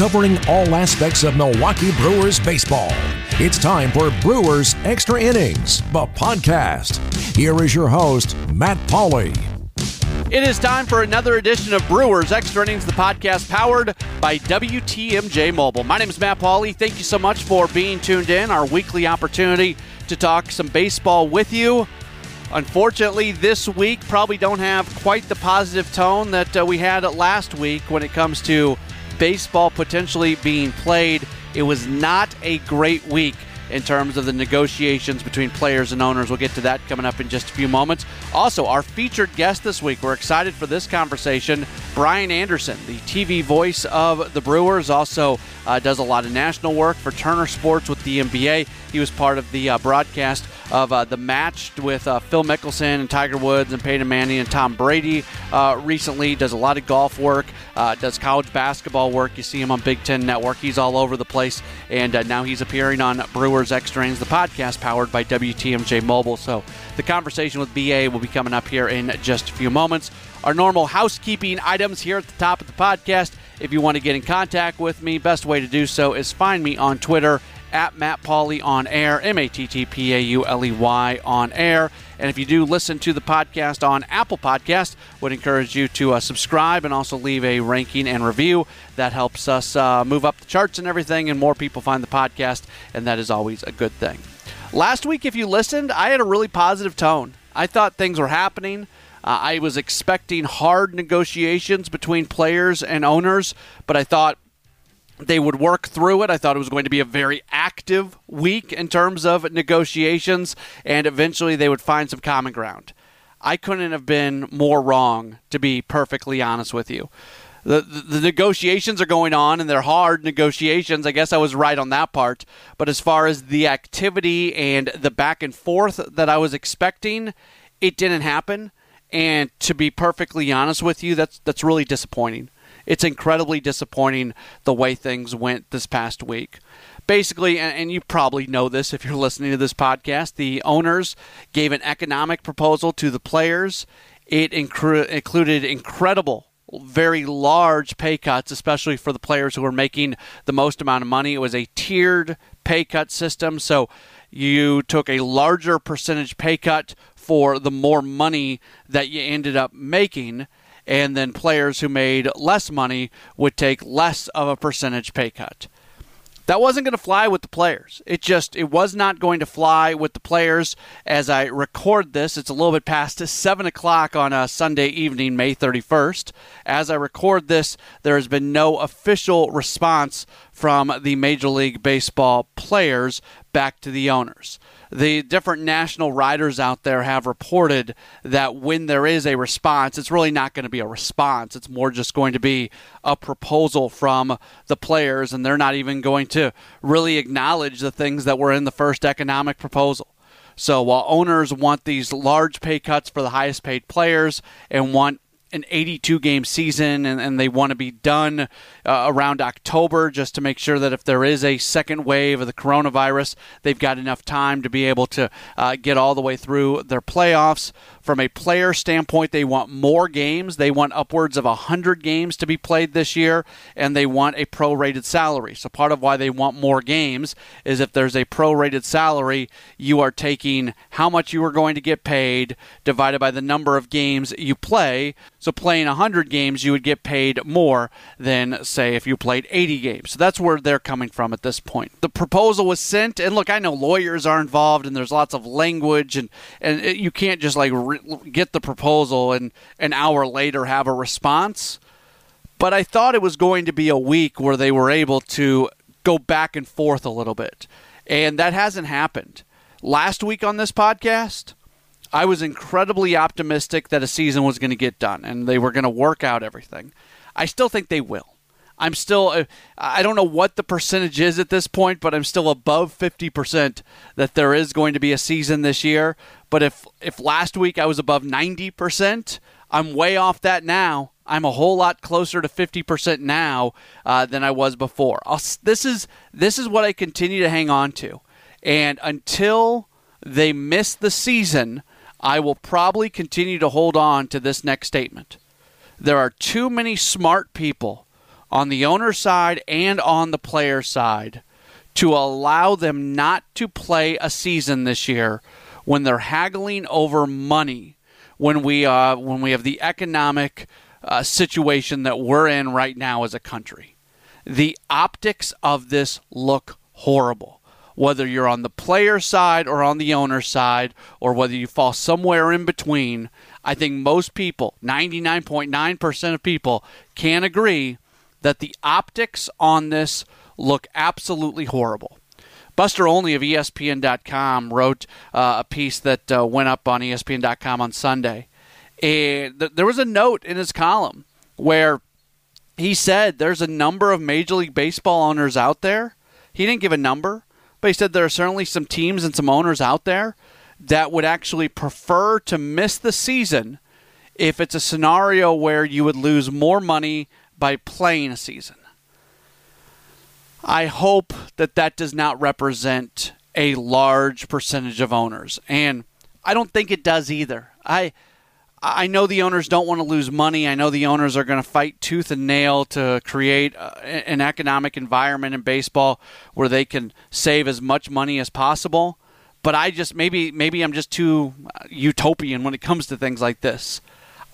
covering all aspects of Milwaukee Brewers baseball. It's time for Brewers Extra Innings, the podcast. Here is your host, Matt Pauley. It is time for another edition of Brewers Extra Innings, the podcast powered by WTMJ Mobile. My name is Matt Pauley. Thank you so much for being tuned in, our weekly opportunity to talk some baseball with you. Unfortunately, this week probably don't have quite the positive tone that uh, we had last week when it comes to baseball potentially being played. It was not a great week in terms of the negotiations between players and owners. We'll get to that coming up in just a few moments. Also, our featured guest this week, we're excited for this conversation. Brian Anderson, the TV voice of the Brewers, also uh, does a lot of national work for Turner Sports with the NBA. He was part of the uh, broadcast of uh, the match with uh, Phil Mickelson and Tiger Woods and Peyton Manning and Tom Brady uh, recently. Does a lot of golf work, uh, does college basketball work. You see him on Big Ten Network. He's all over the place, and uh, now he's appearing on Brewers X Innings, the podcast powered by WTMJ Mobile. So the conversation with BA will be coming up here in just a few moments. Our normal housekeeping items here at the top of the podcast. If you want to get in contact with me, best way to do so is find me on Twitter at Matt Pauley on air, M A T T P A U L E Y on air. And if you do listen to the podcast on Apple Podcast, would encourage you to uh, subscribe and also leave a ranking and review. That helps us uh, move up the charts and everything, and more people find the podcast, and that is always a good thing. Last week, if you listened, I had a really positive tone. I thought things were happening. Uh, I was expecting hard negotiations between players and owners, but I thought they would work through it. I thought it was going to be a very active week in terms of negotiations, and eventually they would find some common ground. I couldn't have been more wrong, to be perfectly honest with you. The, the, the, negotiations are going on and they're hard negotiations. I guess I was right on that part. But as far as the activity and the back and forth that I was expecting, it didn't happen. And to be perfectly honest with you, that's that's really disappointing it's incredibly disappointing the way things went this past week. Basically, and you probably know this if you're listening to this podcast, the owners gave an economic proposal to the players. It included incredible very large pay cuts, especially for the players who are making the most amount of money. It was a tiered pay cut system. So you took a larger percentage pay cut for the more money that you ended up making and then players who made less money would take less of a percentage pay cut. That wasn't going to fly with the players. It just it was not going to fly with the players. As I record this, it's a little bit past seven o'clock on a Sunday evening, May 31st. As I record this, there has been no official response from the Major League Baseball players back to the owners the different national writers out there have reported that when there is a response, it's really not going to be a response. It's more just going to be a proposal from the players, and they're not even going to really acknowledge the things that were in the first economic proposal. So while owners want these large pay cuts for the highest paid players and want an 82 game season and, and they want to be done uh, around October just to make sure that if there is a second wave of the coronavirus, they've got enough time to be able to uh, get all the way through their playoffs. From a player standpoint, they want more games. They want upwards of 100 games to be played this year, and they want a prorated salary. So, part of why they want more games is if there's a prorated salary, you are taking how much you are going to get paid divided by the number of games you play. So, playing 100 games, you would get paid more than, say, if you played 80 games. So, that's where they're coming from at this point. The proposal was sent, and look, I know lawyers are involved, and there's lots of language, and, and it, you can't just like get the proposal and an hour later have a response. But I thought it was going to be a week where they were able to go back and forth a little bit. And that hasn't happened. Last week on this podcast, I was incredibly optimistic that a season was going to get done and they were going to work out everything. I still think they will. I'm still, uh, I don't know what the percentage is at this point, but I'm still above 50% that there is going to be a season this year. But if, if last week I was above 90%, I'm way off that now. I'm a whole lot closer to 50% now uh, than I was before. I'll, this is this is what I continue to hang on to, and until they miss the season, I will probably continue to hold on to this next statement. There are too many smart people on the owner side and on the player side to allow them not to play a season this year when they're haggling over money when we uh, when we have the economic uh, situation that we're in right now as a country. The optics of this look horrible. Whether you're on the player side or on the owner side, or whether you fall somewhere in between, I think most people, 99.9% of people, can agree that the optics on this look absolutely horrible. Buster Olney of ESPN.com wrote uh, a piece that uh, went up on ESPN.com on Sunday. And th- there was a note in his column where he said there's a number of Major League Baseball owners out there. He didn't give a number, but he said there are certainly some teams and some owners out there that would actually prefer to miss the season if it's a scenario where you would lose more money by playing a season. I hope that that does not represent a large percentage of owners, and I don't think it does either. I I know the owners don't want to lose money. I know the owners are going to fight tooth and nail to create uh, an economic environment in baseball where they can save as much money as possible. But I just maybe maybe I'm just too uh, utopian when it comes to things like this.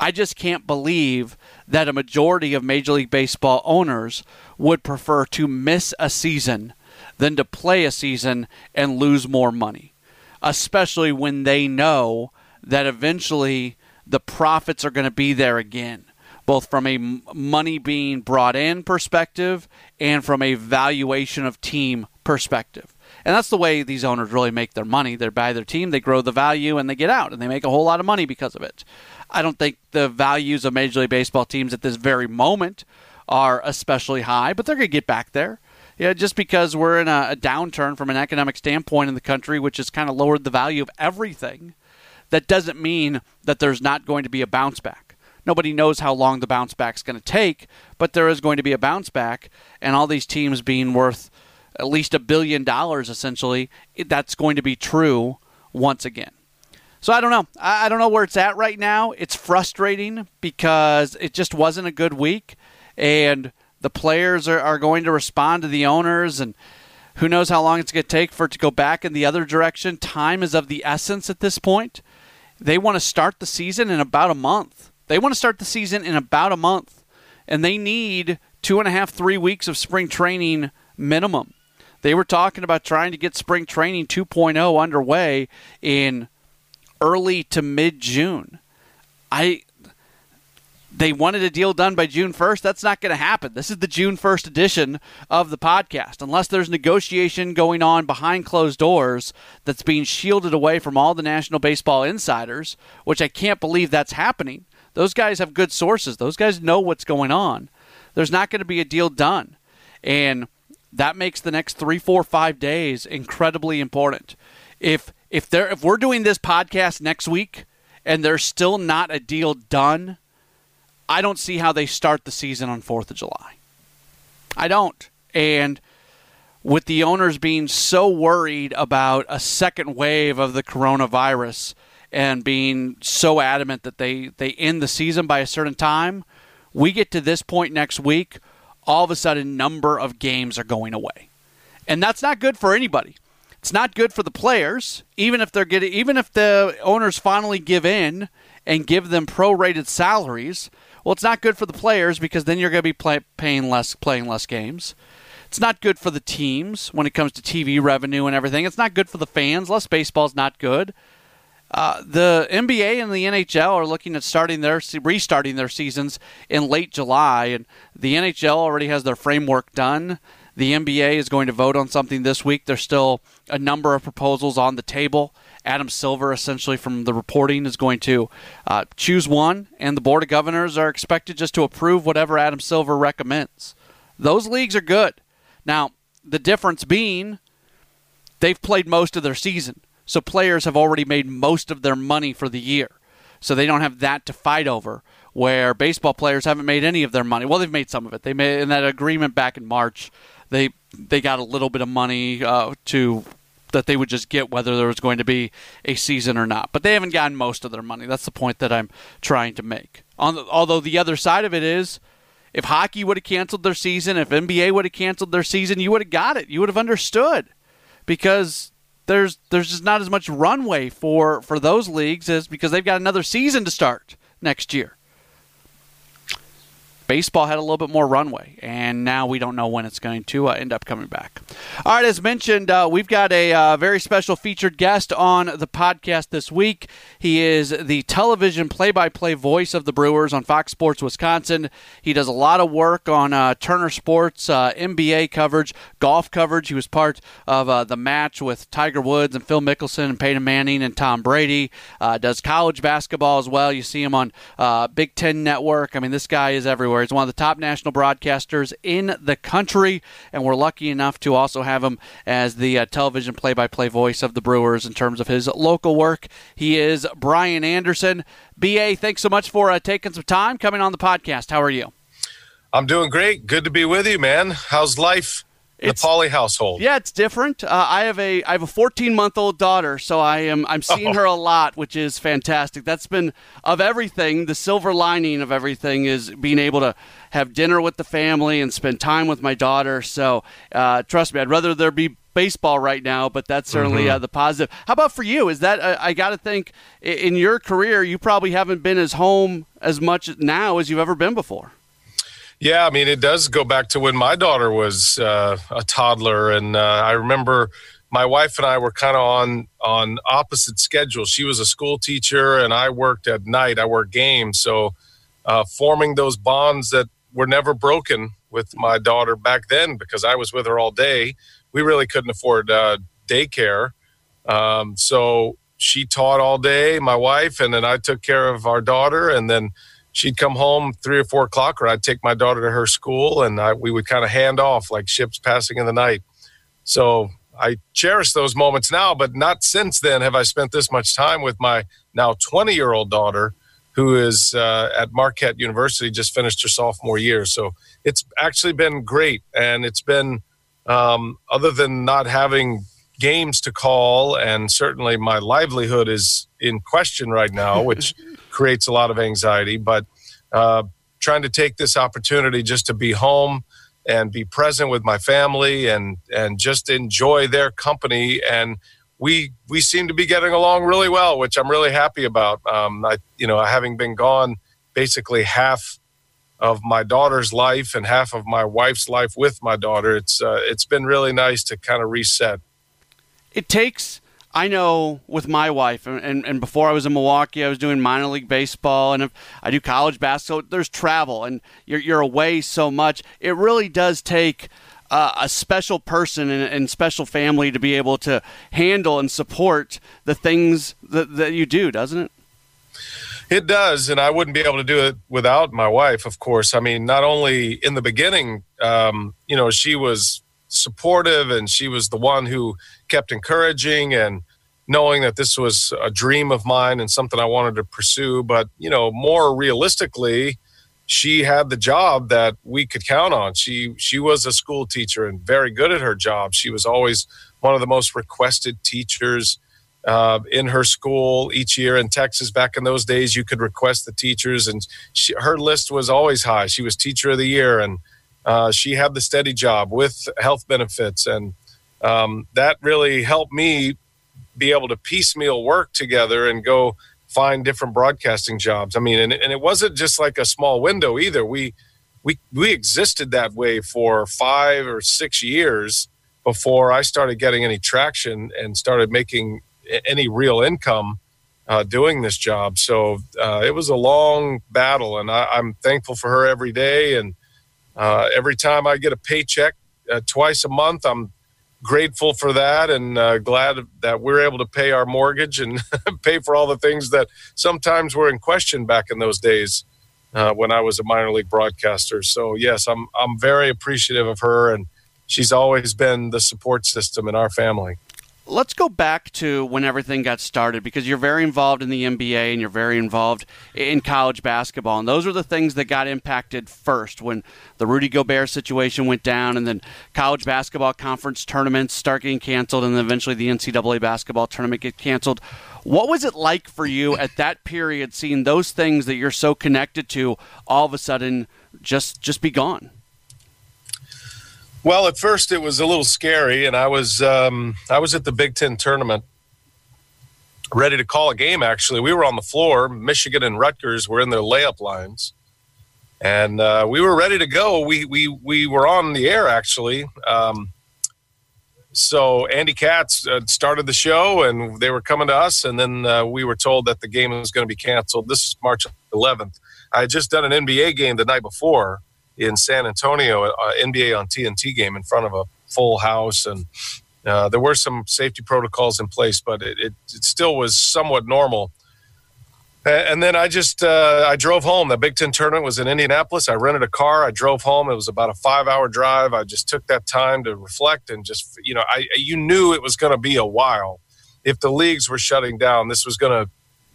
I just can't believe that a majority of Major League Baseball owners would prefer to miss a season than to play a season and lose more money, especially when they know that eventually the profits are going to be there again, both from a money being brought in perspective and from a valuation of team perspective. And that's the way these owners really make their money. They buy their team, they grow the value, and they get out, and they make a whole lot of money because of it. I don't think the values of Major League Baseball teams at this very moment are especially high, but they're going to get back there. Yeah, just because we're in a, a, downturn from an economic standpoint in the country, which has kind of lowered the value of everything, that doesn't mean that there's not going to be a bounce back. Nobody knows how long the bounce back is going to take, but there is going to be a bounce back, and all these teams being worth at least a billion dollars, essentially, that's going to be true once again. So I don't know. I don't know where it's at right now. It's frustrating because it just wasn't a good week, and the players are, are going to respond to the owners, and who knows how long it's going to take for it to go back in the other direction. Time is of the essence at this point. They want to start the season in about a month. They want to start the season in about a month, and they need two and a half, three weeks of spring training minimum. They were talking about trying to get spring training 2.0 underway in early to mid June. I they wanted a deal done by June 1st. That's not going to happen. This is the June 1st edition of the podcast. Unless there's negotiation going on behind closed doors that's being shielded away from all the National Baseball insiders, which I can't believe that's happening. Those guys have good sources. Those guys know what's going on. There's not going to be a deal done. And that makes the next three, four, five days incredibly important. If if they if we're doing this podcast next week and there's still not a deal done, I don't see how they start the season on 4th of July. I don't. And with the owners being so worried about a second wave of the coronavirus and being so adamant that they, they end the season by a certain time, we get to this point next week, all of a sudden number of games are going away. And that's not good for anybody. It's not good for the players, even if they're getting, even if the owners finally give in and give them prorated salaries. Well, it's not good for the players because then you're going to be play, paying less, playing less games. It's not good for the teams when it comes to TV revenue and everything. It's not good for the fans. Less baseball is not good. Uh, the NBA and the NHL are looking at starting their restarting their seasons in late July, and the NHL already has their framework done. The NBA is going to vote on something this week. There's still a number of proposals on the table. Adam Silver, essentially from the reporting, is going to uh, choose one, and the Board of Governors are expected just to approve whatever Adam Silver recommends. Those leagues are good. Now, the difference being they've played most of their season, so players have already made most of their money for the year. So they don't have that to fight over where baseball players haven't made any of their money. Well, they've made some of it. They made in that agreement back in March they they got a little bit of money uh, to that they would just get whether there was going to be a season or not. But they haven't gotten most of their money. That's the point that I'm trying to make. The, although the other side of it is, if hockey would have canceled their season, if NBA would have canceled their season, you would have got it. You would have understood because there's there's just not as much runway for for those leagues as because they've got another season to start next year baseball had a little bit more runway, and now we don't know when it's going to uh, end up coming back. All right, as mentioned, uh, we've got a uh, very special featured guest on the podcast this week. He is the television play by play voice of the Brewers on Fox Sports Wisconsin. He does a lot of work on uh, Turner Sports, uh, NBA coverage, golf coverage. He was part of uh, the match with Tiger Woods and Phil Mickelson and Peyton Manning and Tom Brady. does college basketball as well. You see him on Big Ten Network. I mean, this guy is everywhere everywhere. He's one of the top national broadcasters in the country, and we're lucky enough to also have him as the uh, television play by play voice of the Brewers in terms of his local work. He is Brian Anderson. BA, thanks so much for uh, taking some time coming on the podcast. How are you? I'm doing great. Good to be with you, man. How's life? It's, the Pauley household. Yeah, it's different. Uh, I have a I have a 14 month old daughter, so I am I'm seeing oh. her a lot, which is fantastic. That's been of everything. The silver lining of everything is being able to have dinner with the family and spend time with my daughter. So uh, trust me, I'd rather there be baseball right now, but that's certainly mm-hmm. uh, the positive. How about for you? Is that uh, I got to think in your career, you probably haven't been as home as much now as you've ever been before. Yeah, I mean, it does go back to when my daughter was uh, a toddler, and uh, I remember my wife and I were kind of on on opposite schedules. She was a school teacher, and I worked at night. I worked games, so uh, forming those bonds that were never broken with my daughter back then because I was with her all day. We really couldn't afford uh, daycare, um, so she taught all day, my wife, and then I took care of our daughter, and then she'd come home three or four o'clock, or I'd take my daughter to her school, and I, we would kind of hand off like ships passing in the night. So I cherish those moments now, but not since then have I spent this much time with my now 20 year old daughter, who is uh, at Marquette University, just finished her sophomore year. So it's actually been great, and it's been um, other than not having games to call, and certainly my livelihood is in question right now, which creates a lot of anxiety. But uh, trying to take this opportunity just to be home and be present with my family and and just enjoy their company and we we seem to be getting along really well which i'm really happy about um, i you know having been gone basically half of my daughter's life and half of my wife's life with my daughter it's uh, it's been really nice to kind of reset it takes I know with my wife, and, and, before I was in Milwaukee, I was doing minor league baseball, and I do college basketball. There's travel, and you're, you're away so much. It really does take uh, a special person and, and, special family to be able to handle and support the things that, that you do, doesn't it? It does, and I wouldn't be able to do it without my wife, of course. I mean, not only in the beginning, um, you know, she was supportive and she was the one who kept encouraging and knowing that this was a dream of mine and something I wanted to pursue. But, you know, more realistically, she had the job that we could count on. She she was a school teacher and very good at her job. She was always one of the most requested teachers uh, in her school each year in Texas. Back in those days, you could request the teachers, and she, her list was always high. She was teacher of the year, and uh, she had the steady job with health benefits, and um, that really helped me be able to piecemeal work together and go find different broadcasting jobs. I mean, and, and it wasn't just like a small window either. We we we existed that way for five or six years before I started getting any traction and started making any real income uh, doing this job. So uh, it was a long battle, and I, am thankful for her every day. And uh, every time I get a paycheck uh, twice a month, I'm grateful for that and uh, glad that we're able to pay our mortgage and pay for all the things that sometimes were in question back in those days uh, when I was a minor league broadcaster. So yes, I'm I'm very appreciative of her and she's always been the support system in our family let's go back to when everything got started because you're very involved in the NBA and you're very involved in college basketball. And those are the things that got impacted first when the Rudy Gobert situation went down and then college basketball conference tournaments start getting canceled and then eventually the NCAA basketball tournament get canceled. What was it like for you at that period seeing those things that you're so connected to all of a sudden just just be gone? Well, at first it was a little scary, and I was um, I was at the Big Ten tournament, ready to call a game. Actually, we were on the floor. Michigan and Rutgers were in their layup lines, and uh, we were ready to go. We we we were on the air actually. Um, so Andy Katz uh, started the show, and they were coming to us, and then uh, we were told that the game was going to be canceled. This is March 11th. I had just done an NBA game the night before in San Antonio, uh, NBA on TNT game in front of a full house, and uh, there were some safety protocols in place, but it, it, it still was somewhat normal. And then I just uh, I drove home. The Big Ten tournament was in Indianapolis. I rented a car. I drove home. It was about a five hour drive. I just took that time to reflect and just you know I you knew it was going to be a while. If the leagues were shutting down, this was going to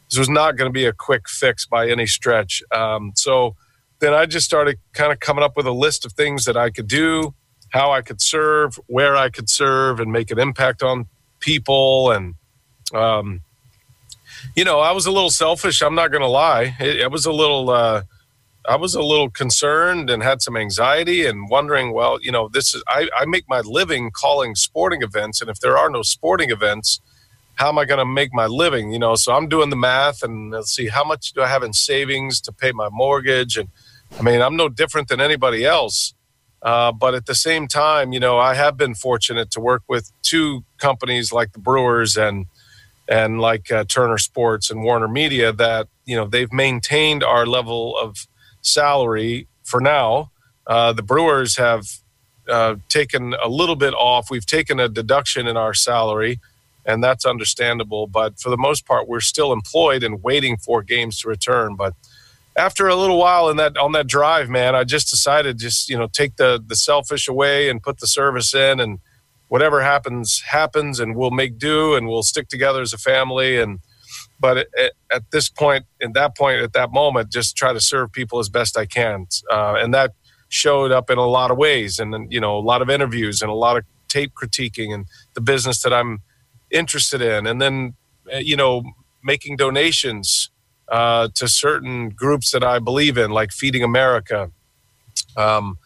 this was not going to be a quick fix by any stretch. Um, so then I just started kind of coming up with a list of things that I could do, how I could serve, where I could serve, and make an impact on people. And, um, you know, I was a little selfish. I'm not going to lie. It, it, was a little, uh, I was a little concerned and had some anxiety and wondering, well, you know, this is, I, I make my living calling sporting events. And if there are no sporting events, how am I going to make my living? You know, so I'm doing the math and let's see how much do I have in savings to pay my mortgage and I mean, I'm no different than anybody else. Uh, but at the same time, you know, I have been fortunate to work with two companies like the Brewers and and like uh, Turner Sports and Warner Media that you know they've maintained our level of salary for now. Uh, the Brewers have uh, taken a little bit off. We've taken a deduction in our salary, and that's understandable. But for the most part, we're still employed and waiting for games to return. But after a little while in that on that drive, man, I just decided just you know take the the selfish away and put the service in, and whatever happens happens, and we'll make do, and we'll stick together as a family. And but at, at this point, in that point, at that moment, just try to serve people as best I can, uh, and that showed up in a lot of ways, and you know a lot of interviews and a lot of tape critiquing and the business that I'm interested in, and then uh, you know making donations uh, to certain groups that I believe in, like Feeding America. Um,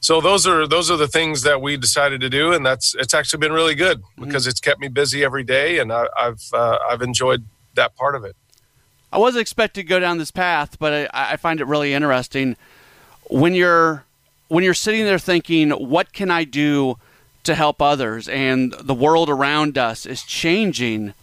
so those are those are the things that we decided to do, and that's it's actually been really good mm-hmm. because mm-hmm. it's kept me busy every day, and I, have uh, I've enjoyed that part of it. I wasn't expecting to go down this path, but I, I find it really interesting when you're when you're sitting there thinking, "What can I do to help others?" and the world around us is changing.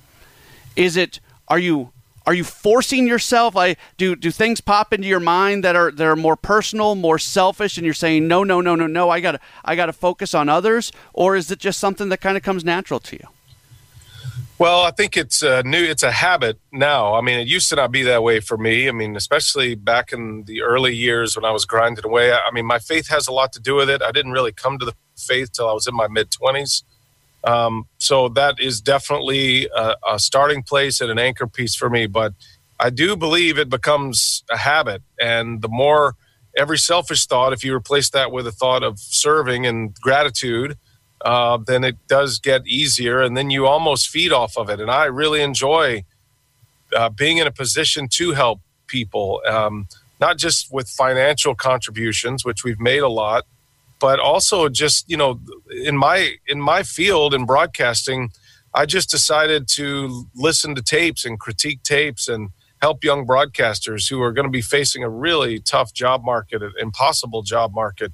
Is it? Are you are you forcing yourself? I do do things pop into your mind that are that are more personal, more selfish, and you're saying no, no, no, no, no. I gotta I gotta focus on others, or is it just something that kind of comes natural to you? Well, I think it's a new. It's a habit now. I mean, it used to not be that way for me. I mean, especially back in the early years when I was grinding away. I mean, my faith has a lot to do with it. I didn't really come to the faith till I was in my mid twenties. Um, so that is definitely a, a, starting place and an anchor piece for me. But I do believe it becomes a habit. And the more every selfish thought, if you replace that with a thought of serving and gratitude, uh, then it does get easier. And then you almost feed off of it. And I really enjoy uh, being in a position to help people, um, not just with financial contributions, which we've made a lot, but also just you know in my in my field in broadcasting i just decided to listen to tapes and critique tapes and help young broadcasters who are going to be facing a really tough job market an impossible job market.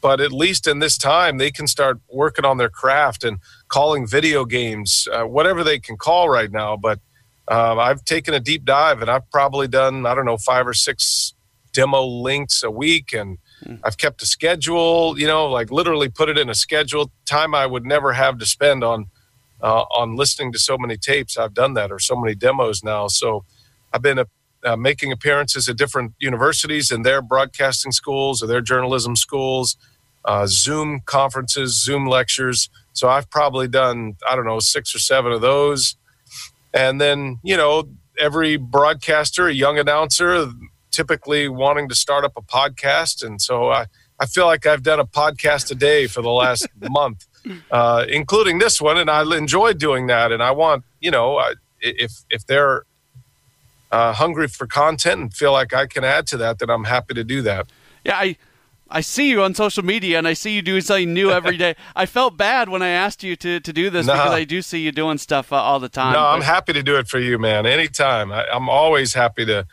But at least in this time they can start working on their craft and calling video games uh, whatever they can call right now. But uh, i've taken a deep dive and i've probably done i don't know five or six demo links a week and I've kept a schedule, you know, like literally put it in a schedule. Time I would never have to spend on uh, on listening to so many tapes. I've done that or so many demos now. So I've been a, uh, making appearances at different universities and their broadcasting schools or their journalism schools, uh, Zoom conferences, Zoom lectures. So I've probably done I don't know six or seven of those, and then you know every broadcaster, a young announcer, typically wanting to start up a podcast. And so I, I feel like I've done a podcast a day for the last month, uh, including this one. And I enjoy doing that. And I want, you know, if, if they're uh, hungry for content and feel like I can add to that, then I'm happy to do that. Yeah, I, I see you on social media and I see you doing something new every day. I felt bad when I asked you to, to do this because I do see you doing stuff uh, all the time. No, but... I'm happy to do it for you, man. Anytime. I, I'm always happy to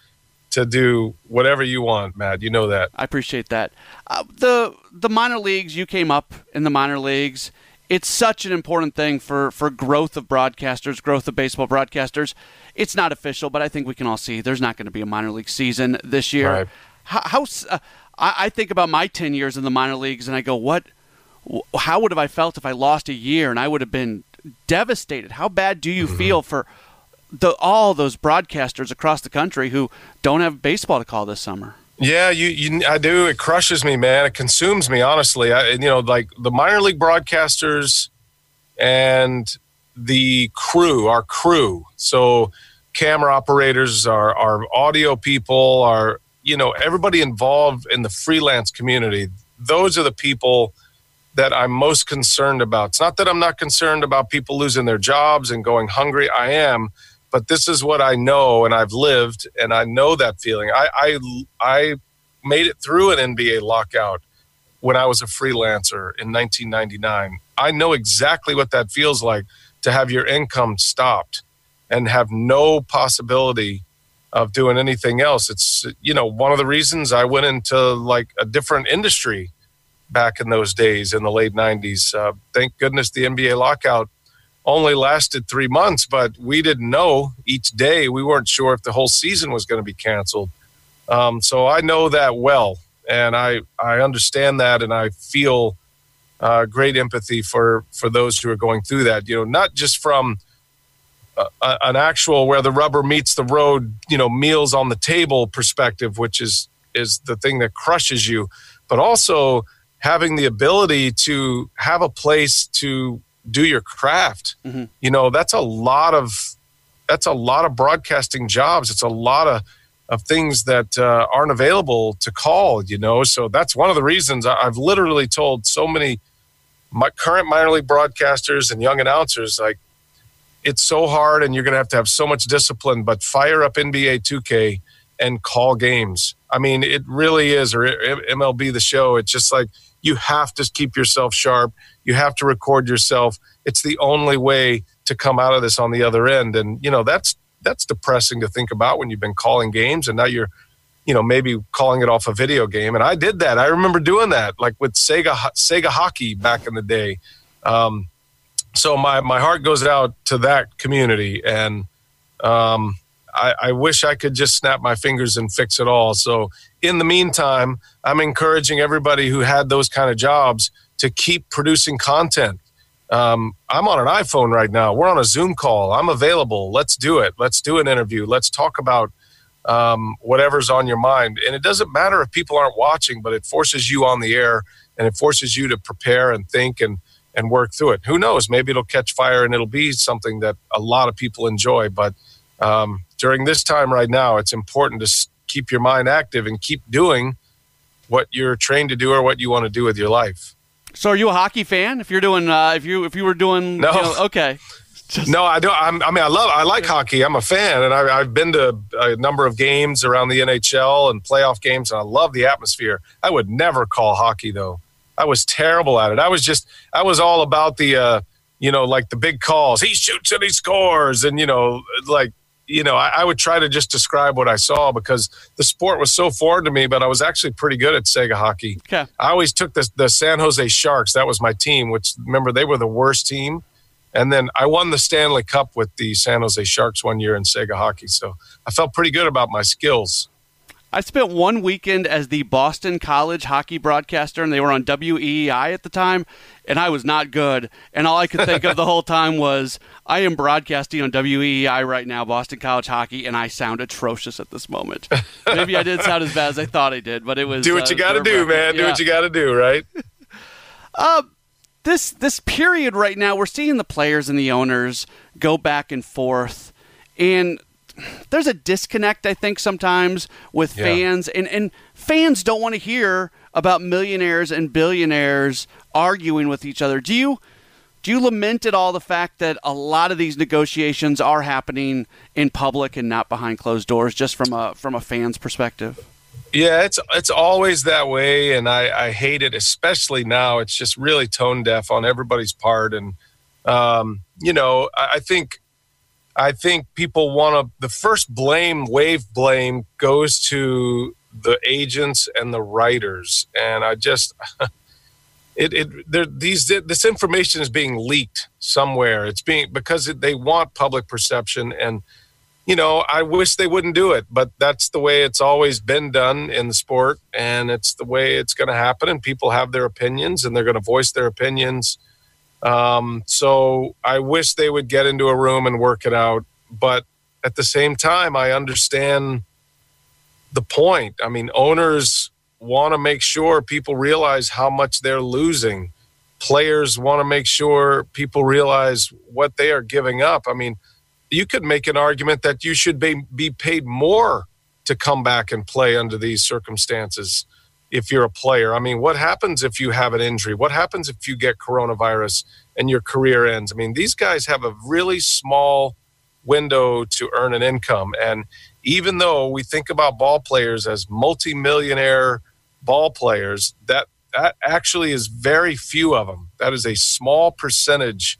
to do whatever you want, Matt. You know that. I appreciate that. Uh, the the minor leagues, you came up in the minor leagues. It's such an important thing for for growth of broadcasters, growth of baseball broadcasters. It's not official, but I think we can all see there's not going to be a minor league season this year. Right. How, how uh, I, I think about my 10 years in the minor leagues and I go, what, how would have I felt if I lost a year and I would have been devastated? How bad do you mm-hmm. feel for the, all those broadcasters across the country who don't have baseball to call this summer? Yeah, you, you, I do. It crushes me, man. It consumes me, honestly. I, you know, like the minor league broadcasters and the crew, our crew. So, camera operators, our, our audio people, our you know everybody involved in the freelance community those are the people that i'm most concerned about it's not that i'm not concerned about people losing their jobs and going hungry i am but this is what i know and i've lived and i know that feeling i i, I made it through an nba lockout when i was a freelancer in 1999 i know exactly what that feels like to have your income stopped and have no possibility of doing anything else. It's you know one of the reasons I went into like a different industry back in those days in the late '90s. Uh, thank goodness the NBA lockout only lasted three months, but we didn't know each day. We weren't sure if the whole season was going to be canceled. Um, so I know that well, and I I understand that, and I feel uh, great empathy for for those who are going through that. You know, not just from a, an actual where the rubber meets the road, you know, meals on the table perspective, which is is the thing that crushes you, but also having the ability to have a place to do your craft. Mm-hmm. You know, that's a lot of that's a lot of broadcasting jobs. It's a lot of of things that uh, aren't available to call. You know, so that's one of the reasons I've literally told so many my current minor league broadcasters and young announcers like it's so hard and you're going to have to have so much discipline, but fire up NBA 2K and call games. I mean, it really is, or MLB the show. It's just like you have to keep yourself sharp. You have to record yourself. It's the only way to come out of this on the other end. And, you know, that's that's depressing to think about when you've been calling games and now you're you know maybe calling it off a video game and i did that i remember doing that like with sega sega hockey back in the day um, so my my heart goes out to that community, and um, I, I, wish I could just snap my fingers and fix it all. So in the meantime, I'm encouraging everybody who had those kind of jobs to keep producing content. Um, I'm on an iPhone right now. We're on a Zoom call. I'm available. Let's do it. Let's do an interview. Let's talk about um, whatever's on your mind. And it doesn't matter if people aren't watching, but it forces you on the air and it forces you to prepare and think and and work through it. Who knows? Maybe it'll catch fire and it'll be something that a lot of people enjoy. But um, during this time right now, it's important to keep your mind active and keep doing what you're trained to do or what you want to do with your life. So, are you a hockey fan? If you're doing, uh, if you if you were doing, no, you know, okay. Just... No, I don't. I'm, i mean, I love, I like hockey. I'm a fan, and I, I've been to a number of games around the NHL and playoff games, and I love the atmosphere. I would never call hockey though. I was terrible at it. I was just I was all about the uh, you know like the big calls. He shoots and he scores, and you know like you know I, I, would try to just describe what I saw because the sport was so foreign to me. But I was actually pretty good at Sega hockey. Okay. I always took the the San Jose Sharks. That was my team. Which remember they were the worst team. And then I won the Stanley Cup with the San Jose Sharks one year in Sega hockey. So I felt pretty good about my skills. I spent one weekend as the Boston College hockey broadcaster, and they were on WEEI at the time, and I was not good. And all I could think of the whole time was, I am broadcasting on WEEI right now, Boston College hockey, and I sound atrocious at this moment. Maybe I did sound as bad as I thought I did, but it was. Do what uh, you got to do, man. Yeah. Do what you got to do, right? uh, this this period right now, we're seeing the players and the owners go back and forth, and there's a disconnect I think sometimes with yeah. fans and and fans don't want to hear about millionaires and billionaires arguing with each other. Do you do you lament at all the fact that a lot of these negotiations are happening in public and not behind closed doors just from a from a fan's perspective? Yeah, it's it's always that way, and I, I hate it, especially now. It's just really tone deaf on everybody's part, and um, you know, I, I think I think people want to. The first blame, wave blame, goes to the agents and the writers, and I just. It, it there, these this information is being leaked somewhere. It's being because they want public perception, and you know, I wish they wouldn't do it, but that's the way it's always been done in the sport, and it's the way it's going to happen. And people have their opinions, and they're going to voice their opinions. Um, so I wish they would get into a room and work it out. But at the same time, I understand the point. I mean, owners want to make sure people realize how much they're losing. Players want to make sure people realize what they are giving up. I mean, you could make an argument that you should be, be paid more to come back and play under these circumstances if you're a player. I mean, what happens if you have an injury? What happens if you get coronavirus and your career ends? I mean, these guys have a really small window to earn an income. And even though we think about ball players as multimillionaire ball players, that, that actually is very few of them. That is a small percentage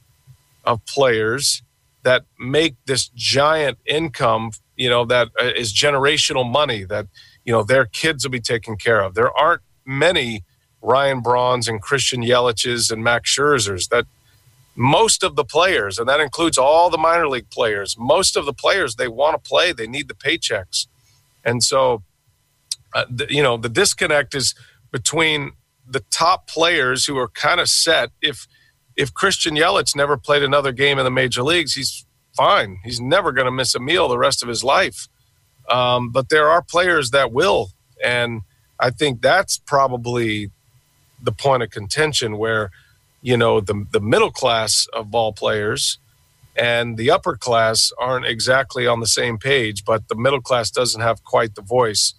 of players that make this giant income, you know, that uh, generational money that, you know, their kids will be taken care of. There aren't many Ryan Brauns and Christian Yelich's and Max Scherzers that most of the players, and that includes all the minor league players, most of the players, they want to play, they need the paychecks. And so, uh, the, you know, the disconnect is between the top players who are kind of set. If if Christian Yelich never played another game in the major leagues, he's fine. He's never going to miss a meal the rest of his life. Um, but there are players that will, and I think that's probably the point of contention where you know the the middle class of ball players and the upper class aren't exactly on the same page, but the middle class doesn't have quite the voice.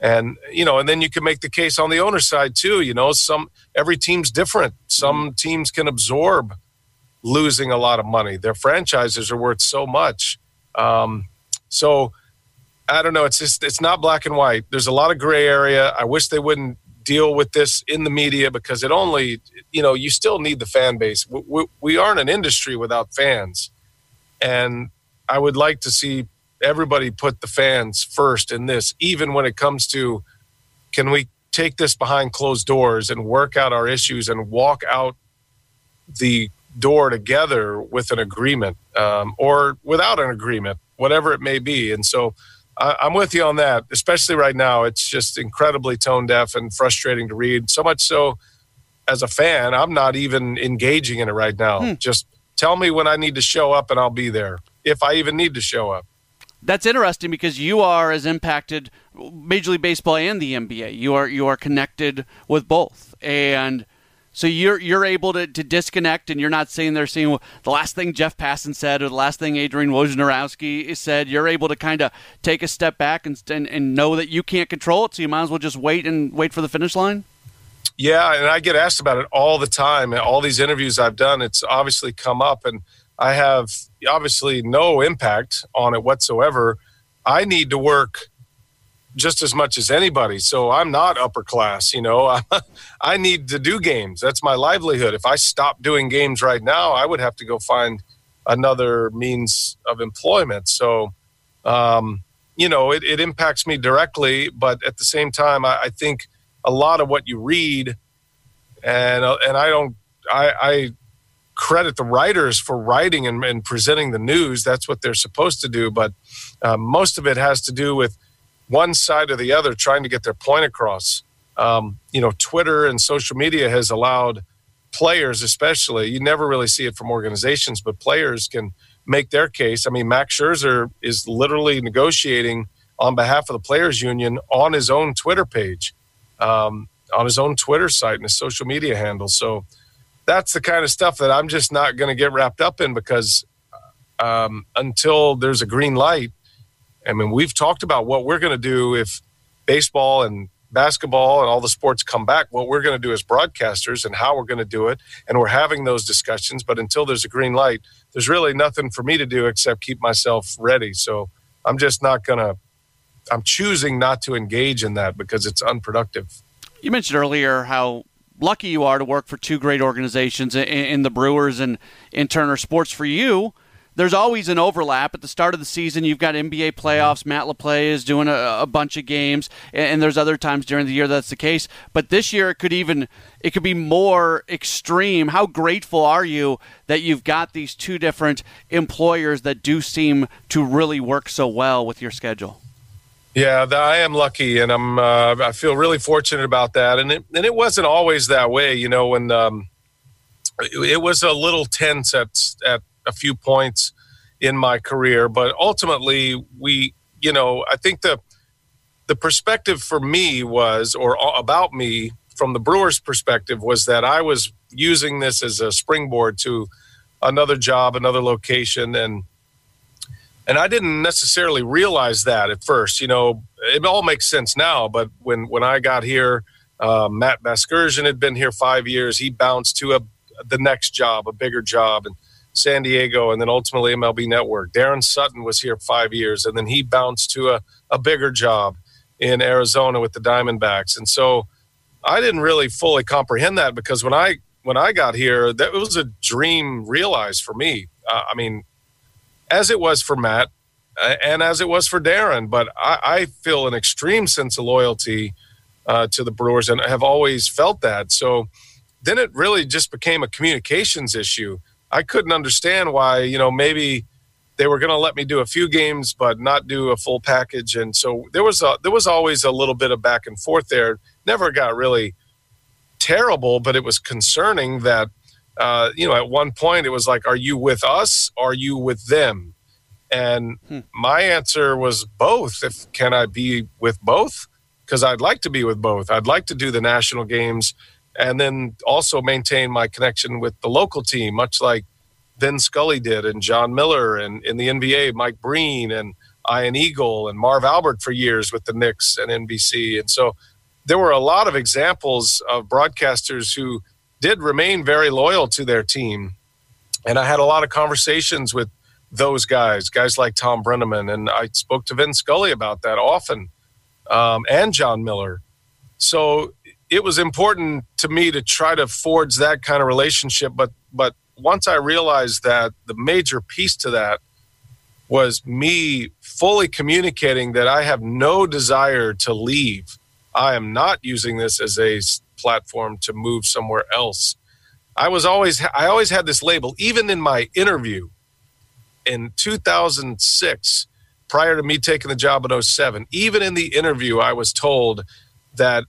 And you know and then you can make the case on the owner side too you know some every team's different. Some mm-hmm. teams can absorb losing a lot of money. Their franchises are worth so much. Um, so i don't know. It's just it's not black and white. There's a lot of gray area. I wish they wouldn't deal with this in the media because it only you know you still need the fan base. We, we aren't an industry without fans. And i would like to see everybody put the fans first in this, even when it comes to can we take this behind closed doors and work out our issues and walk out the door together with an agreement um, or without an agreement, whatever it may be. And so I, I'm with you on that, especially right now. It's just incredibly tone deaf and frustrating to read. So much so, as a fan, I'm not even engaging in it right now. Hmm. Just tell me when I need to show up and I'll be there, if I even need to show up that's interesting because you are as impacted Major League Baseball and the NBA. You are you are connected with both, and so you're you're able to, to disconnect, and you're not sitting there seeing the last thing Jeff Passan said or the last thing Adrian Wojnarowski said. You're able to kind of take a step back and, and and know that you can't control it, so you might as well just wait and wait for the finish line. Yeah, and I get asked about it all the time. All these interviews I've done, it's obviously come up, and I have obviously no impact on it whatsoever. I need to work just as much as anybody. So I'm not upper class, you know. I need to do games. That's my livelihood. If I stop doing games right now, I would have to go find another means of employment. So, um, you know, it, it, impacts me directly, but at the same time, I, I, think a lot of what you read, and uh, and I don't, I, I credit the writers for writing and, and, presenting the news. That's what they're supposed to do. But uh, most of it has to do with one side or the other trying to get their point across. Um, you know, Twitter and social media has allowed players, especially, you never really see it from organizations, but players can make their case. I mean, Max Scherzer is literally negotiating on behalf of the players union on his own Twitter page, um, on his own Twitter site and his social media handle. So, that's the kind of stuff that I'm just not going to get wrapped up in because um, until there's a green light, I mean, we've talked about what we're going to do if baseball and basketball and all the sports come back, what we're going to do as broadcasters and how we're going to do it. And we're having those discussions. But until there's a green light, there's really nothing for me to do except keep myself ready. So I'm just not going to I'm choosing not to engage in that because it's unproductive. You mentioned earlier how lucky you are to work for two great organizations in, the Brewers and in Turner Sports. For you, there's always an overlap. At the start of the season, you've got NBA playoffs. Matt Lepay is doing a, a, bunch of games, and there's other times during the year that's the case. But this year, it could even it could be more extreme. How grateful are you that you've got these two different employers that do seem to really work so well with your schedule? Yeah, I am lucky, and I'm uh, I feel really fortunate about that. And it and it wasn't always that way, you know. When um, it, it was a little tense at at a few points in my career, but ultimately we, you know, I think the the perspective for me was, or about me from the Brewers' perspective, was that I was using this as a springboard to another job, another location, and and I didn't necessarily realize that at first. You know, it all makes sense now, but when when I got here, uh, Matt Vasgersian had been here five years. He bounced to a the next job, a bigger job, and San Diego, and then ultimately MLB Network. Daron Sutton was here five years, and then he bounced to a, a bigger job in Arizona with the Diamondbacks. And so I didn't really fully comprehend that because when I when I got here, that it was a dream realized for me. Uh, I mean, as it was for Matt, uh, and as it was for Daron, But I, I feel an extreme sense of loyalty uh, to the Brewers, and have always felt that. So then it really just became a communications issue I couldn't understand why, you know, maybe they were going to let me do a few games but not do a full package. And so there was a there was always a little bit of back and forth there. Never got really terrible but it was concerning that uh, you know at one point it was like are you with us? Are you with them? And hmm. my answer was both if can i be with both? Because i'd like to be with both. I'd like to do the national games and then also maintain my connection with the local team, much like Vin Scully did and Jon Miller and in the NBA, Mike Breen and Ian Eagle and Marv Albert for years with the Knicks and NBC. And so there were a lot of examples of broadcasters who did remain very loyal to their team. And I had a lot of conversations with those guys, guys like Tom Brennaman. And I spoke to Vin Scully about that often um, and Jon Miller. So it was important to me to try to forge that kind of relationship. But but once I realized that the major piece to that was me fully communicating that I have no desire to leave. I am not using this as a platform to move somewhere else. I was always I always had this label even in my interview in 2006 prior to me taking the job in 07 even in the interview I was told that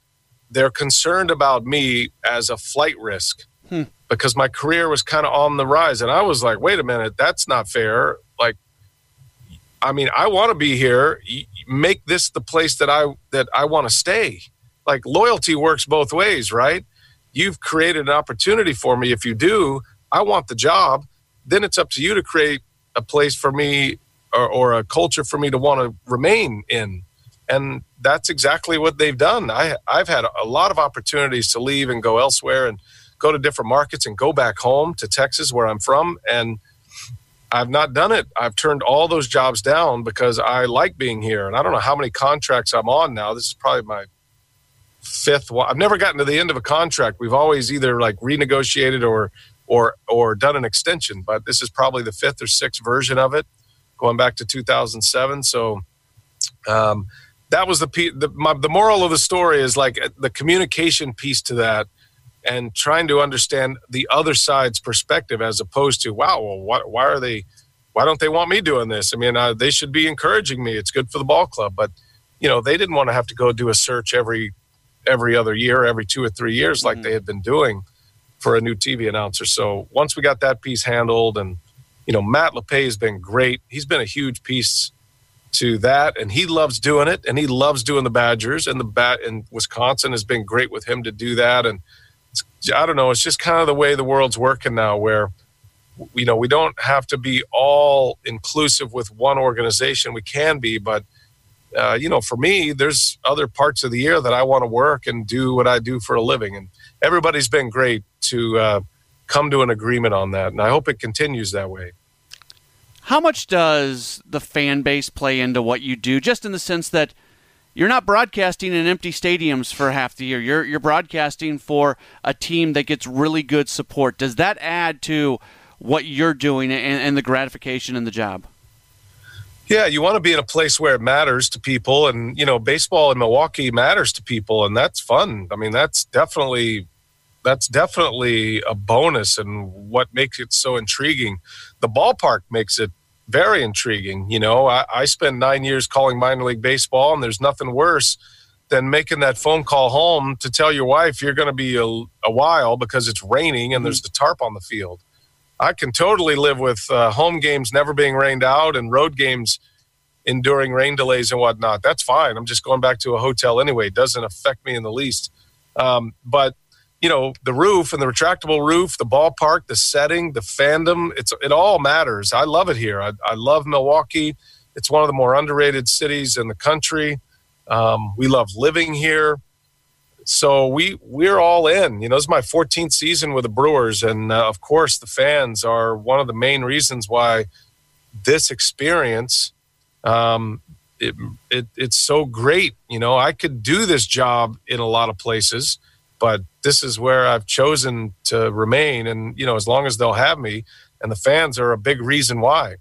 they're concerned about me as a flight risk hmm. because my career was kind of on the rise. And I was like, wait a minute, that's not fair. Like, I mean, I want to be here. Make this the place that I that I want to stay. Like loyalty works both ways, right? You've created an opportunity for me. If you do, I want the job. Then it's up to you to create a place for me or, or a culture for me to want to remain in and that's exactly what they've done. I I've had a lot of opportunities to leave and go elsewhere and go to different markets and go back home to Texas where I'm from and I've not done it. I've turned all those jobs down because I like being here and I don't know how many contracts I'm on now. This is probably my fifth one. I've never gotten to the end of a contract. We've always either like renegotiated or or or done an extension, but this is probably the fifth or sixth version of it going back to 2007. So um, that was the, the my, the moral of the story is like uh, the communication piece to that and trying to understand the other side's perspective as opposed to wow well why, why are they why don't they want me doing this? I mean uh, they should be encouraging me. It's good for the ball club. But you know they didn't want to have to go do a search every every other year every two or three years like mm-hmm. they had been doing for a new tv announcer. So once we got that piece handled and you know matt lepay has been great. He's been a huge piece to that, and he loves doing it, and he loves doing the Badgers, and the bat and Wisconsin has been great with him to do that, and I don't know, it's just kind of the way the world's working now, where you know we don't have to be all inclusive with one organization. We can be, but uh, you know, for me, there's other parts of the year that I want to work and do what I do for a living, and everybody's been great to uh, come to an agreement on that, and I hope it continues that way. How much does the fan base play into what you do? Just in the sense that you're not broadcasting in empty stadiums for half the year. You're you're broadcasting for a team that gets really good support. Does that add to what you're doing and, and the gratification in the job? Yeah, you want to be in a place where it matters to people, and you know, baseball in Milwaukee matters to people, and that's fun. I mean, that's definitely that's definitely a bonus, and what makes it so intriguing. The ballpark makes it very intriguing. You know, I, I spent nine years calling minor league baseball, and there's nothing worse than making that phone call home to tell your wife you're going to be a, a, while because it's raining and mm-hmm. there's the tarp on the field. I can totally live with uh, home games never being rained out and road games enduring rain delays and whatnot. That's fine. I'm just going back to a hotel anyway. It doesn't affect me in the least. Um, but you know, the roof and the retractable roof, the ballpark, the setting, the fandom, it's it all matters. I love it here. I, I love Milwaukee. It's one of the more underrated cities in the country. Um, we love living here. So we we're all in. You know, this is my 14th season with the Brewers, and uh, of course, the fans are one of the main reasons why this experience um, it, it, it's so great. You know, I could do this job in a lot of places, but this is where I've chosen to remain. And, you know, as long as they'll have me, and the fans are a big reason why.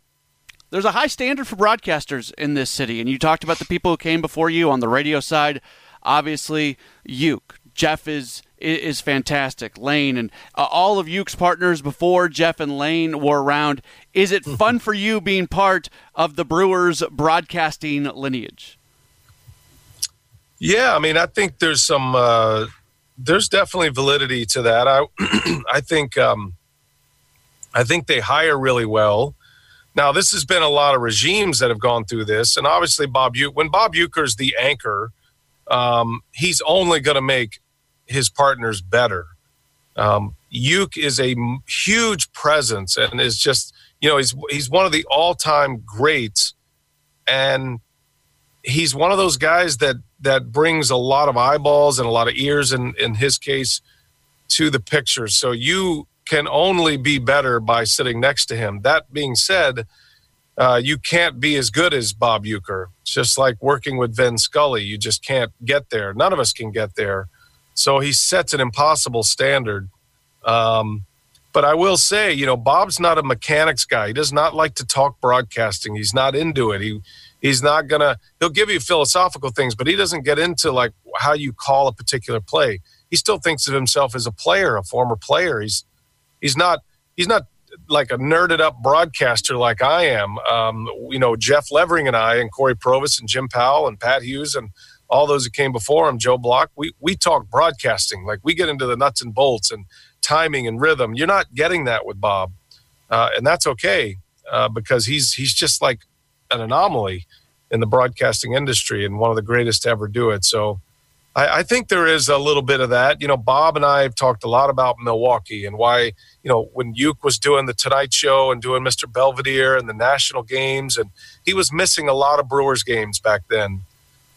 There's a high standard for broadcasters in this city. And you talked about the people who came before you on the radio side. Obviously, Uke. Jeff is is fantastic. Lane and uh, all of Uke's partners before Jeff and Lane were around. Is it fun for you being part of the Brewers broadcasting lineage? Yeah, I mean, I think there's some uh, there's definitely validity to that. I I think um, I think they hire really well. Now, this has been a lot of regimes that have gone through this, and obviously Bob Uecker. When Bob Uecker's the anchor, um, he's only going to make his partners better. Um, Uke is a huge presence and is just you know he's he's one of the all time greats, and he's one of those guys that that brings a lot of eyeballs and a lot of ears in in his case to the picture. So you can only be better by sitting next to him. That being said, uh, you can't be as good as Bob Uecker. It's just like working with Vin Scully. You just can't get there. None of us can get there. So he sets an impossible standard. Um, but I will say, you know, Bob's not a mechanics guy. He does not like to talk broadcasting. He's not into it. He he's not gonna. He'll give you philosophical things, but he doesn't get into like how you call a particular play. He still thinks of himself as a player, a former player. He's he's not he's not like a nerded up broadcaster like I am. Um, you know, Jeff Levering and I, and Cory Provus and Jim Powell and Pat Hughes and all those that came before him, Joe Block, we, we talk broadcasting. Like we get into the nuts and bolts and timing and rhythm. You're not getting that with Bob. Uh, and that's okay uh, because he's, he's just like an anomaly in the broadcasting industry and one of the greatest to ever do it. So I, I think there is a little bit of that. You know, Bob and I have talked a lot about Milwaukee and why, you know, when Uke was doing the Tonight Show and doing Mr. Belvedere and the national games, and he was missing a lot of Brewers games back then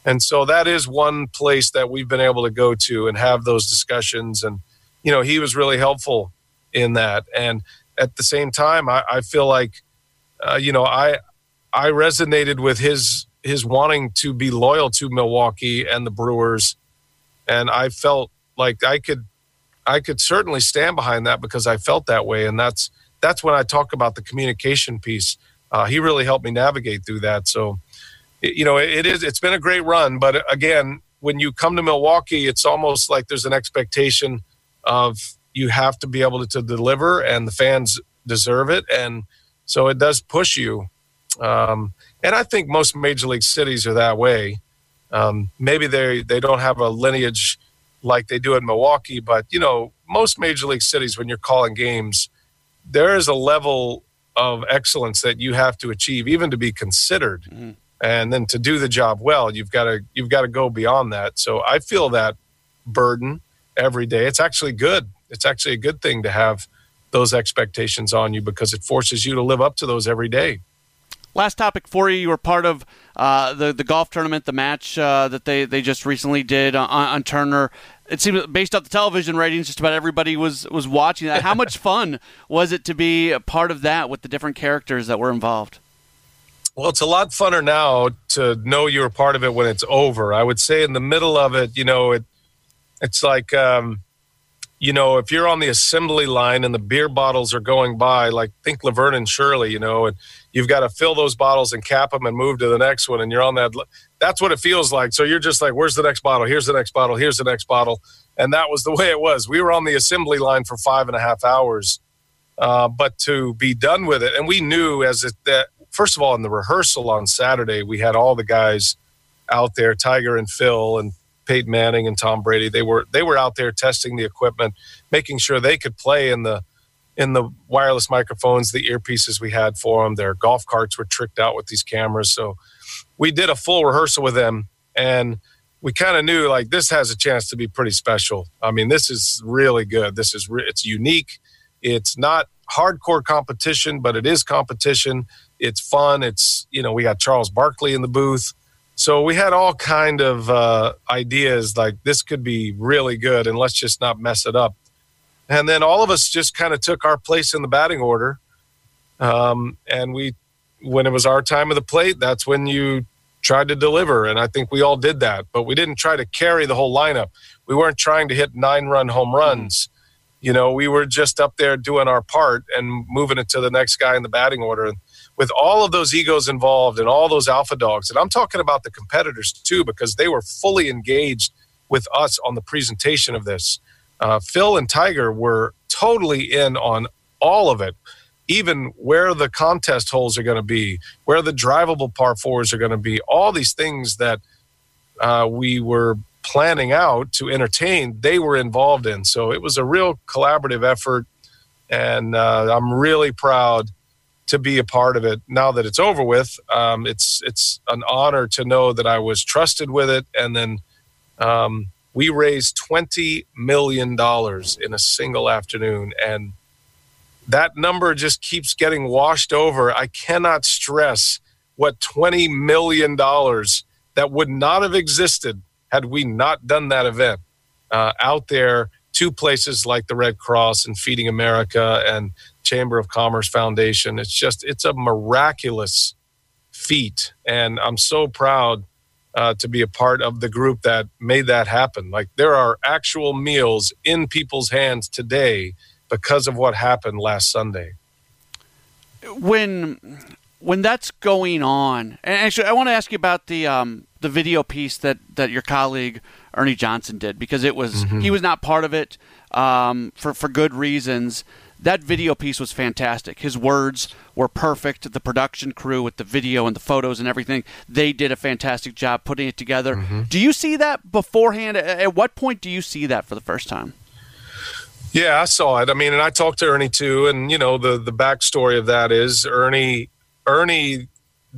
and so that is one place that we've been able to go to and have those discussions. And, you know, he was really helpful in that. And at the same time, I, I feel like, uh, you know, I, I resonated with his, his wanting to be loyal to Milwaukee and the Brewers. And I felt like I could, I could certainly stand behind that because I felt that way. And that's, that's when I talk about the communication piece. Uh, he really helped me navigate through that. So, you know, it is. It's been a great run, but again, when you come to Milwaukee, it's almost like there's an expectation of you have to be able to, to deliver, and the fans deserve it, and so it does push you. Um, and I think most major league cities are that way. Um, maybe they they don't have a lineage like they do in Milwaukee, but you know, most major league cities, when you're calling games, there is a level of excellence that you have to achieve, even to be considered. Mm-hmm. And then to do the job well you've got to you've got to go beyond that. So i feel that burden every day. It's actually good. It's actually a good thing to have those expectations on you because it forces you to live up to those every day last topic for you. You were part of uh, the, the golf tournament the match uh, that they, they just recently did on, on turner. It seemed based off the television ratings just about everybody was was watching that. How much fun was it to be a part of that with the different characters that were involved? Well, it's a lot funner now to know you're a part of it when it's over. I would say in the middle of it, you know, it it's like um, you know, if you're on the assembly line and the beer bottles are going by, like think Laverne and Shirley, you know, and you've got to fill those bottles and cap them and move to the next one, and you're on that. That's what it feels like. So you're just like, where's the next bottle? Here's the next bottle. Here's the next bottle, and that was the way it was. We were on the assembly line for five and a half hours, uh, but to be done with it, and we knew as it that first of all, in the rehearsal on Saturday, we had all the guys out there, Tiger and Phil and Peyton Manning and Tom Brady. They were they were out there testing the equipment, making sure they could play in the in the wireless microphones, the earpieces we had for them. Their golf carts were tricked out with these cameras. So we did a full rehearsal with them, and we kind of knew like this has a chance to be pretty special. I mean, this is really good. This is re- it's unique. It's not hardcore competition, but it is competition it's fun. It's you know we got Charles Barkley in the booth, so we had all kind of uh, ideas like this could be really good, and let's just not mess it up. And then all of us just kind of took our place in the batting order, um, and we when it was our time of the plate, that's when you tried to deliver, and I think we all did that. But we didn't try to carry the whole lineup. We weren't trying to hit nine run home runs. You know, we were just up there doing our part and moving it to the next guy in the batting order. And with all of those egos involved and all those alpha dogs, and I'm talking about the competitors too, because they were fully engaged with us on the presentation of this. Uh, Phil and Tiger were totally in on all of it, even where the contest holes are going to be, where the drivable par fours are going to be, all these things that uh, we were planning out to entertain, they were involved in. So it was a real collaborative effort. And uh, I'm really proud to be a part of it. Now that it's over with, um, it's it's an honor to know that I was trusted with it, and then um, we raised twenty million dollars in a single afternoon, and that number just keeps getting washed over. I cannot stress what twenty million dollars that would not have existed had we not done that event uh, out there to places like the Red Cross and Feeding America and Chamber of Commerce Foundation. It's just it's a miraculous feat, and I'm so proud uh, to be a part of the group that made that happen. Like there are actual meals in people's hands today because of what happened last Sunday. When when that's going on, and actually, I want to ask you about the um, the video piece that that your colleague Ernie Johnson did because it was mm-hmm. he was not part of it um, for for good reasons that video piece was fantastic. His words were perfect. The production crew with the video and the photos and everything, they did a fantastic job putting it together. Mm-hmm. Do you see that beforehand? At what point do you see that for the first time? Yeah, I saw it. I mean, and I talked to Ernie too, and you know the the backstory of that is Ernie Ernie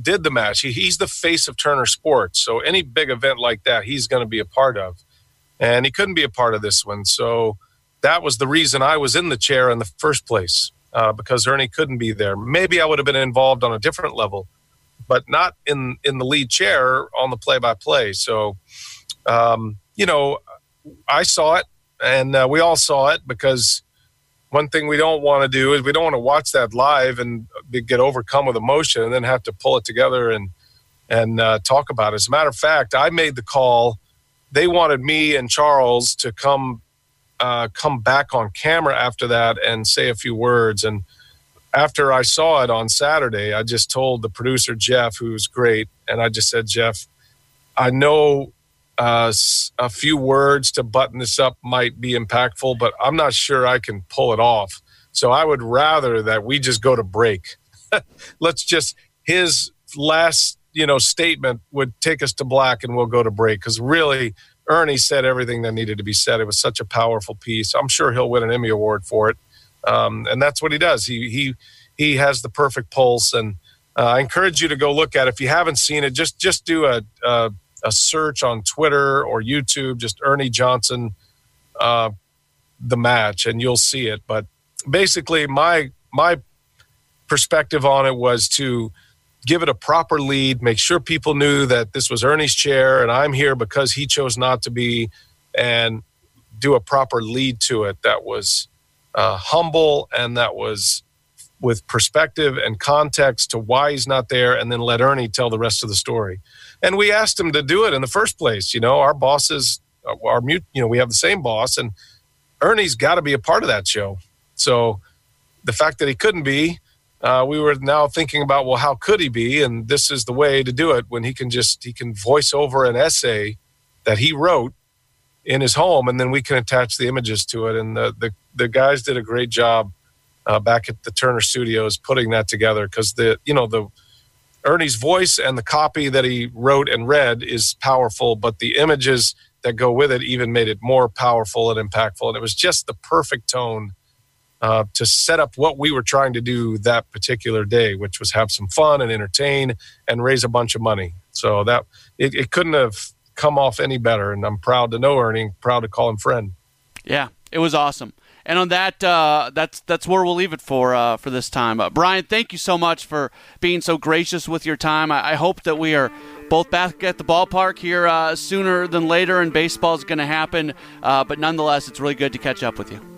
did the match. He, he's the face of Turner Sports, so any big event like that, he's going to be a part of, and he couldn't be a part of this one. So that was the reason I was in the chair in the first place uh, because Ernie couldn't be there. Maybe I would have been involved on a different level, but not in in the lead chair on the play by play. So, um, you know, I saw it, and uh, we all saw it because one thing we don't want to do is we don't want to watch that live and get overcome with emotion and then have to pull it together and and uh, talk about it. As a matter of fact, I made the call. They wanted me and Charles to come uh, come back on camera after that and say a few words. And after I saw it on Saturday, I just told the producer, Jeff, who's great, and I just said, Jeff, I know uh, a few words to button this up might be impactful, but I'm not sure I can pull it off. So I would rather that we just go to break. Let's just, his last you know statement would take us to black and we'll go to break because really Ernie said everything that needed to be said. It was such a powerful piece. I'm sure he'll win an Emmy award for it, um, and that's what he does. He he he has the perfect pulse, and uh, I encourage you to go look at it. If you haven't seen it, just just do a a, a search on Twitter or YouTube. Just Ernie Johnson, uh, the match, and you'll see it. But basically, my my perspective on it was to give it a proper lead, make sure people knew that this was Ernie's chair and I'm here because he chose not to be, and do a proper lead to it that was uh, humble and that was with perspective and context to why he's not there, and then let Ernie tell the rest of the story. And we asked him to do it in the first place. You know, our bosses, our mute, you know, we have the same boss, and Ernie's got to be a part of that show. So the fact that he couldn't be, uh, we were now thinking about, well, how could he be? And this is the way to do it when he can just he can voice over an essay that he wrote in his home, and then we can attach the images to it. And the the, the guys did a great job uh, back at the Turner Studios putting that together because the you know the Ernie's voice and the copy that he wrote and read is powerful, but the images that go with it even made it more powerful and impactful. And it was just the perfect tone uh, to set up what we were trying to do that particular day, which was have some fun and entertain and raise a bunch of money. So that it, it couldn't have come off any better. And I'm proud to know Ernie, proud to call him friend. Yeah, it was awesome. And on that, uh, that's that's where we'll leave it for uh, for this time. Uh, Brian, thank you so much for being so gracious with your time. I, I hope that we are both back at the ballpark here uh, sooner than later, and baseball is going to happen. Uh, but nonetheless, it's really good to catch up with you.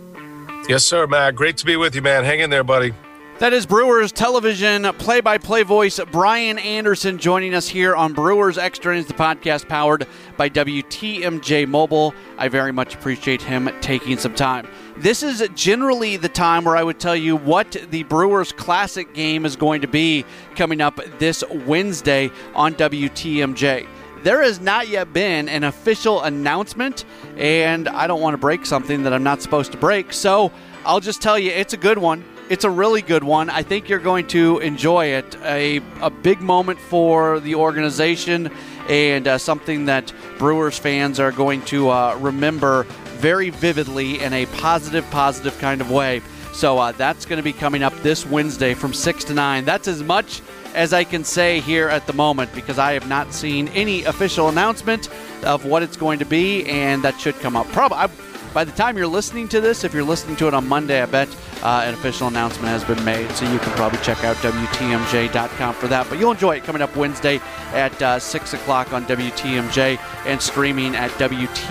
Yes, sir, Matt. Great to be with you, man. Hang in there, buddy. That is Brewers television play by play voice Brian Anderson joining us here on Brewers Extra Innings, the podcast powered by WTMJ Mobile. I very much appreciate him taking some time. This is generally the time where I would tell you what the Brewers Classic game is going to be coming up this Wednesday on WTMJ. There has not yet been an official announcement, and I don't want to break something that I'm not supposed to break, so I'll just tell you it's a good one. It's a really good one. I think you're going to enjoy it. A, a big moment for the organization and uh, something that Brewers fans are going to uh, remember very vividly in a positive, positive kind of way. So uh, that's going to be coming up this Wednesday from 6 to 9. That's as much as I can say here at the moment because I have not seen any official announcement of what it's going to be, and that should come up. Probably by the time you're listening to this, if you're listening to it on Monday, I bet uh, an official announcement has been made. So you can probably check out WTMJ.com for that. But you'll enjoy it coming up Wednesday at uh, 6 o'clock on WTMJ and streaming at WTMJ.com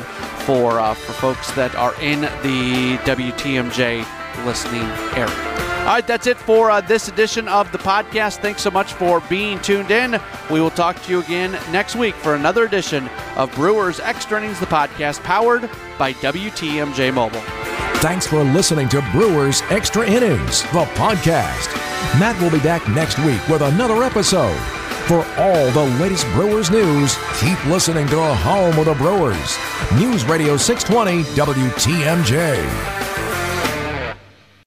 for, uh, for folks that are in the WTMJ listening area. All right, that's it for uh, this edition of the podcast. Thanks so much for being tuned in. We will talk to you again next week for another edition of Brewers Extra Innings, the podcast powered by WTMJ Mobile. Thanks for listening to Brewers Extra Innings, the podcast. Matt will be back next week with another episode. For all the latest Brewers news, keep listening to a home of the Brewers. News Radio 620 WTMJ.